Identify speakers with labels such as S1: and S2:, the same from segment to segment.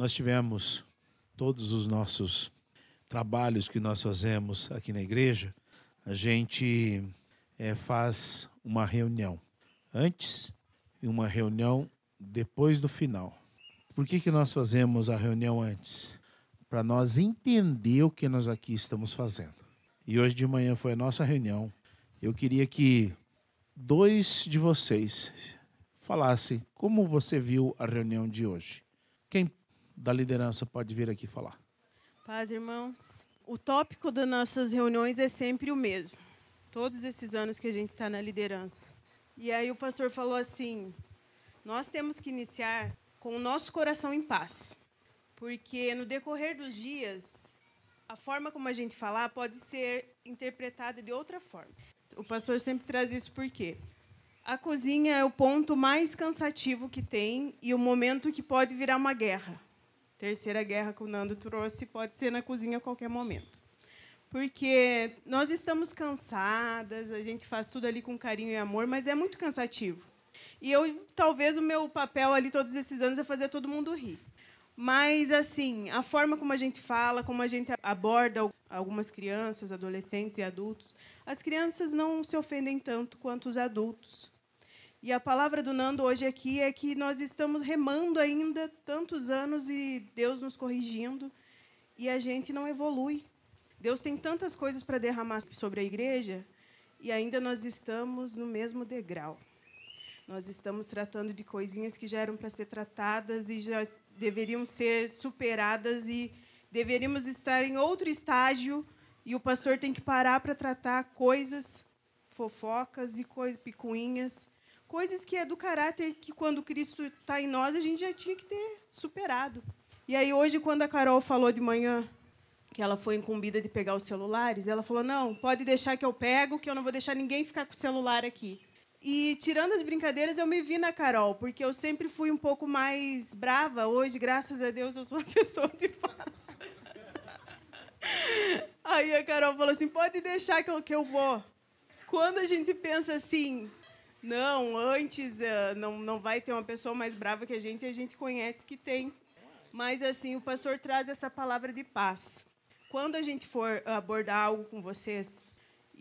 S1: nós tivemos todos os nossos trabalhos que nós fazemos aqui na igreja, a gente é, faz uma reunião antes e uma reunião depois do final. Por que, que nós fazemos a reunião antes? Para nós entender o que nós aqui estamos fazendo. E hoje de manhã foi a nossa reunião. Eu queria que dois de vocês falassem como você viu a reunião de hoje. Quem da liderança pode vir aqui falar?
S2: Paz, irmãos. O tópico das nossas reuniões é sempre o mesmo. Todos esses anos que a gente está na liderança. E aí o pastor falou assim: nós temos que iniciar com o nosso coração em paz. Porque no decorrer dos dias, a forma como a gente falar pode ser interpretada de outra forma. O pastor sempre traz isso por quê? A cozinha é o ponto mais cansativo que tem e o momento que pode virar uma guerra. Terceira guerra que o Nando trouxe pode ser na cozinha a qualquer momento. Porque nós estamos cansadas, a gente faz tudo ali com carinho e amor, mas é muito cansativo. E eu, talvez o meu papel ali todos esses anos é fazer todo mundo rir. Mas, assim, a forma como a gente fala, como a gente aborda algumas crianças, adolescentes e adultos, as crianças não se ofendem tanto quanto os adultos. E a palavra do Nando hoje aqui é que nós estamos remando ainda tantos anos e Deus nos corrigindo e a gente não evolui. Deus tem tantas coisas para derramar sobre a igreja e ainda nós estamos no mesmo degrau. Nós estamos tratando de coisinhas que já eram para ser tratadas e já deveriam ser superadas e deveríamos estar em outro estágio e o pastor tem que parar para tratar coisas, fofocas e coisas picuinhas, coisas que é do caráter que quando Cristo está em nós a gente já tinha que ter superado. E aí hoje quando a Carol falou de manhã que ela foi incumbida de pegar os celulares, ela falou: "Não, pode deixar que eu pego, que eu não vou deixar ninguém ficar com o celular aqui". E tirando as brincadeiras, eu me vi na Carol, porque eu sempre fui um pouco mais brava. Hoje, graças a Deus, eu sou uma pessoa de paz. Aí a Carol falou assim: pode deixar que eu, que eu vou. Quando a gente pensa assim, não, antes uh, não, não vai ter uma pessoa mais brava que a gente, a gente conhece que tem. Mas assim, o pastor traz essa palavra de paz. Quando a gente for abordar algo com vocês,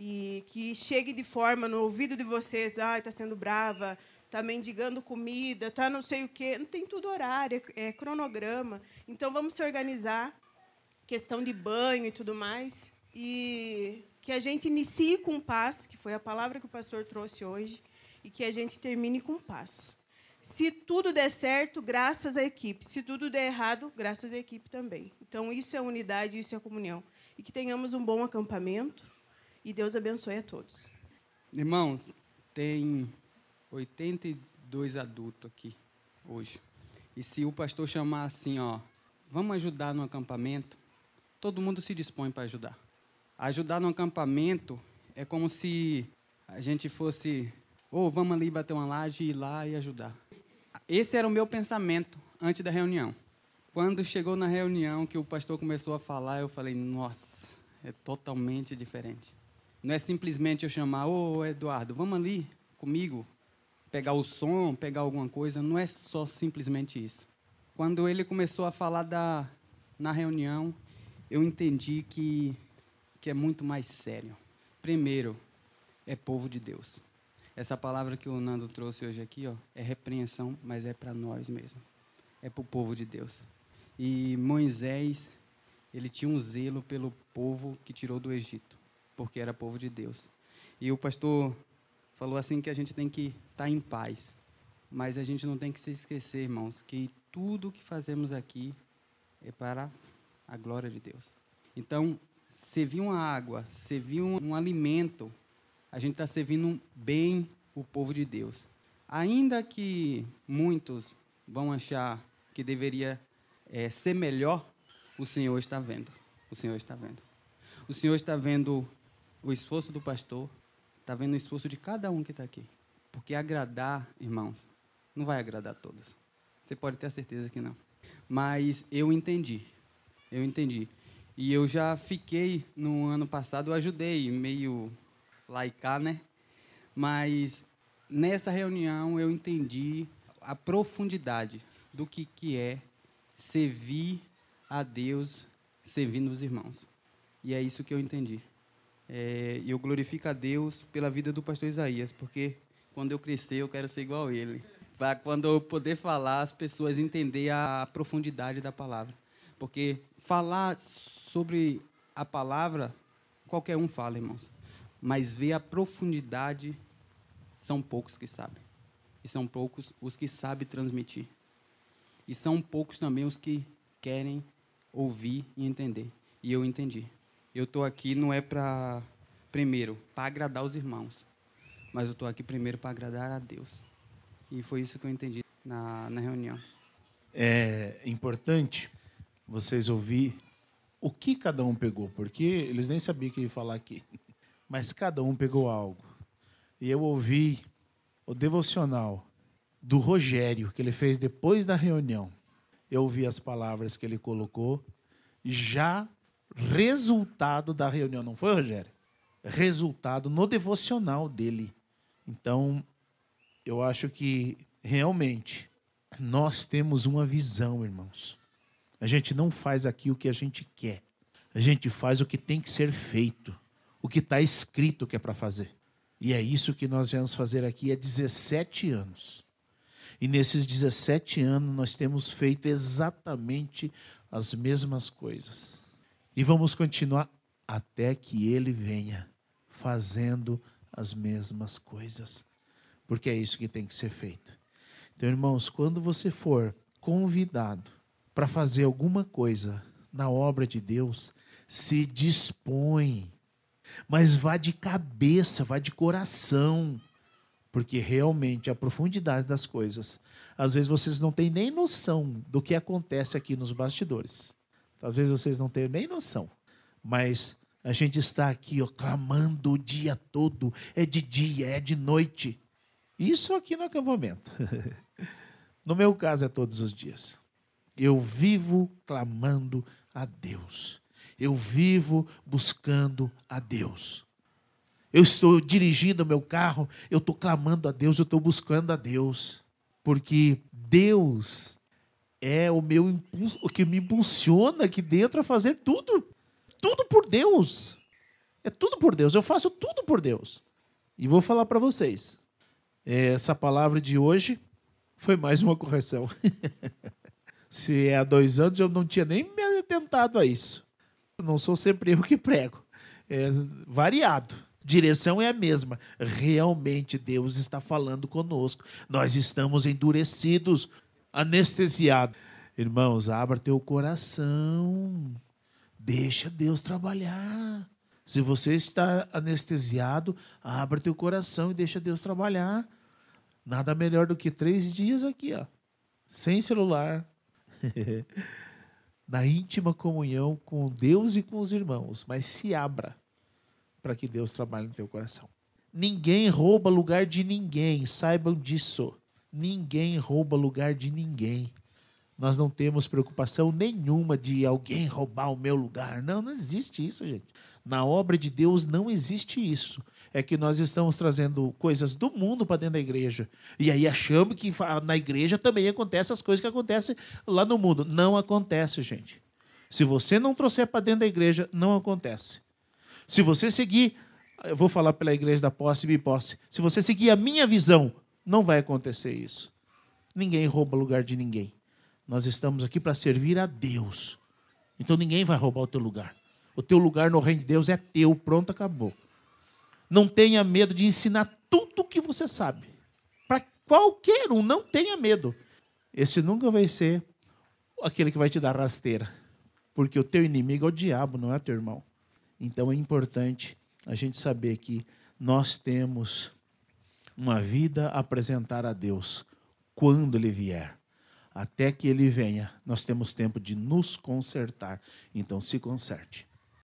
S2: e que chegue de forma no ouvido de vocês, ah, está sendo brava, está mendigando comida, está não sei o quê. Não tem tudo horário, é, é cronograma. Então vamos se organizar, questão de banho e tudo mais, e que a gente inicie com paz, que foi a palavra que o pastor trouxe hoje, e que a gente termine com paz. Se tudo der certo, graças à equipe. Se tudo der errado, graças à equipe também. Então, isso é unidade, isso é comunhão. E que tenhamos um bom acampamento, e Deus abençoe a todos.
S3: Irmãos, tem 82 adultos aqui hoje. E se o pastor chamar assim, ó, vamos ajudar no acampamento, todo mundo se dispõe para ajudar. Ajudar no acampamento é como se a gente fosse, ou oh, vamos ali bater uma laje e ir lá e ajudar. Esse era o meu pensamento antes da reunião. Quando chegou na reunião que o pastor começou a falar, eu falei, nossa, é totalmente diferente. Não é simplesmente eu chamar, ô Eduardo, vamos ali comigo, pegar o som, pegar alguma coisa. Não é só simplesmente isso. Quando ele começou a falar da, na reunião, eu entendi que, que é muito mais sério. Primeiro, é povo de Deus. Essa palavra que o Nando trouxe hoje aqui ó, é repreensão, mas é para nós mesmo. É para o povo de Deus. E Moisés, ele tinha um zelo pelo povo que tirou do Egito porque era povo de Deus. E o pastor falou assim que a gente tem que estar tá em paz. Mas a gente não tem que se esquecer, irmãos, que tudo que fazemos aqui é para a glória de Deus. Então, servir uma água, servir um, um alimento, a gente está servindo bem o povo de Deus. Ainda que muitos vão achar que deveria é, ser melhor, o Senhor está vendo. O Senhor está vendo. O Senhor está vendo o esforço do pastor, está vendo o esforço de cada um que está aqui. Porque agradar, irmãos, não vai agradar a todos. Você pode ter a certeza que não. Mas eu entendi. Eu entendi. E eu já fiquei no ano passado, eu ajudei, meio laicar, né? Mas nessa reunião eu entendi a profundidade do que, que é servir a Deus servindo os irmãos. E é isso que eu entendi. É, eu glorifico a Deus pela vida do pastor Isaías, porque quando eu crescer eu quero ser igual a ele. Para quando eu poder falar, as pessoas entender a profundidade da palavra. Porque falar sobre a palavra, qualquer um fala, irmãos. Mas ver a profundidade, são poucos que sabem. E são poucos os que sabem transmitir. E são poucos também os que querem ouvir e entender. E eu entendi. Eu estou aqui não é para, primeiro, para agradar os irmãos, mas eu estou aqui primeiro para agradar a Deus. E foi isso que eu entendi na, na reunião.
S1: É importante vocês ouvir o que cada um pegou, porque eles nem sabiam que ia falar aqui. Mas cada um pegou algo. E eu ouvi o devocional do Rogério, que ele fez depois da reunião. Eu ouvi as palavras que ele colocou, já resultado da reunião, não foi, Rogério? Resultado no devocional dele. Então, eu acho que realmente nós temos uma visão, irmãos. A gente não faz aqui o que a gente quer. A gente faz o que tem que ser feito, o que está escrito que é para fazer. E é isso que nós viemos fazer aqui há 17 anos. E nesses 17 anos nós temos feito exatamente as mesmas coisas. E vamos continuar até que ele venha fazendo as mesmas coisas. Porque é isso que tem que ser feito. Então, irmãos, quando você for convidado para fazer alguma coisa na obra de Deus, se dispõe. Mas vá de cabeça, vá de coração. Porque realmente a profundidade das coisas, às vezes vocês não têm nem noção do que acontece aqui nos bastidores. Às vezes vocês não têm nem noção. Mas a gente está aqui ó, clamando o dia todo, é de dia, é de noite. Isso aqui no acampamento. no meu caso é todos os dias. Eu vivo clamando a Deus. Eu vivo buscando a Deus. Eu estou dirigindo o meu carro, eu estou clamando a Deus, eu estou buscando a Deus. Porque Deus é o meu impulso, o que me impulsiona aqui dentro a fazer tudo. Tudo por Deus. É tudo por Deus. Eu faço tudo por Deus. E vou falar para vocês. Essa palavra de hoje foi mais uma correção. Se é há dois anos, eu não tinha nem me atentado a isso. Não sou sempre eu que prego. É variado. Direção é a mesma. Realmente Deus está falando conosco. Nós estamos endurecidos, anestesiados. Irmãos, abra teu coração. Deixa Deus trabalhar. Se você está anestesiado, abra teu coração e deixa Deus trabalhar. Nada melhor do que três dias aqui, ó, sem celular, na íntima comunhão com Deus e com os irmãos, mas se abra para que Deus trabalhe no teu coração. Ninguém rouba lugar de ninguém, saibam disso. Ninguém rouba lugar de ninguém. Nós não temos preocupação nenhuma de alguém roubar o meu lugar. Não, não existe isso, gente. Na obra de Deus não existe isso é que nós estamos trazendo coisas do mundo para dentro da igreja. E aí achamos que na igreja também acontecem as coisas que acontecem lá no mundo. Não acontece, gente. Se você não trouxer para dentro da igreja, não acontece. Se você seguir, eu vou falar pela igreja da posse e biposse, se você seguir a minha visão, não vai acontecer isso. Ninguém rouba lugar de ninguém. Nós estamos aqui para servir a Deus. Então ninguém vai roubar o teu lugar. O teu lugar no reino de Deus é teu, pronto, acabou. Não tenha medo de ensinar tudo o que você sabe. Para qualquer um, não tenha medo. Esse nunca vai ser aquele que vai te dar rasteira. Porque o teu inimigo é o diabo, não é teu irmão. Então é importante a gente saber que nós temos uma vida a apresentar a Deus quando Ele vier. Até que Ele venha, nós temos tempo de nos consertar. Então se conserte.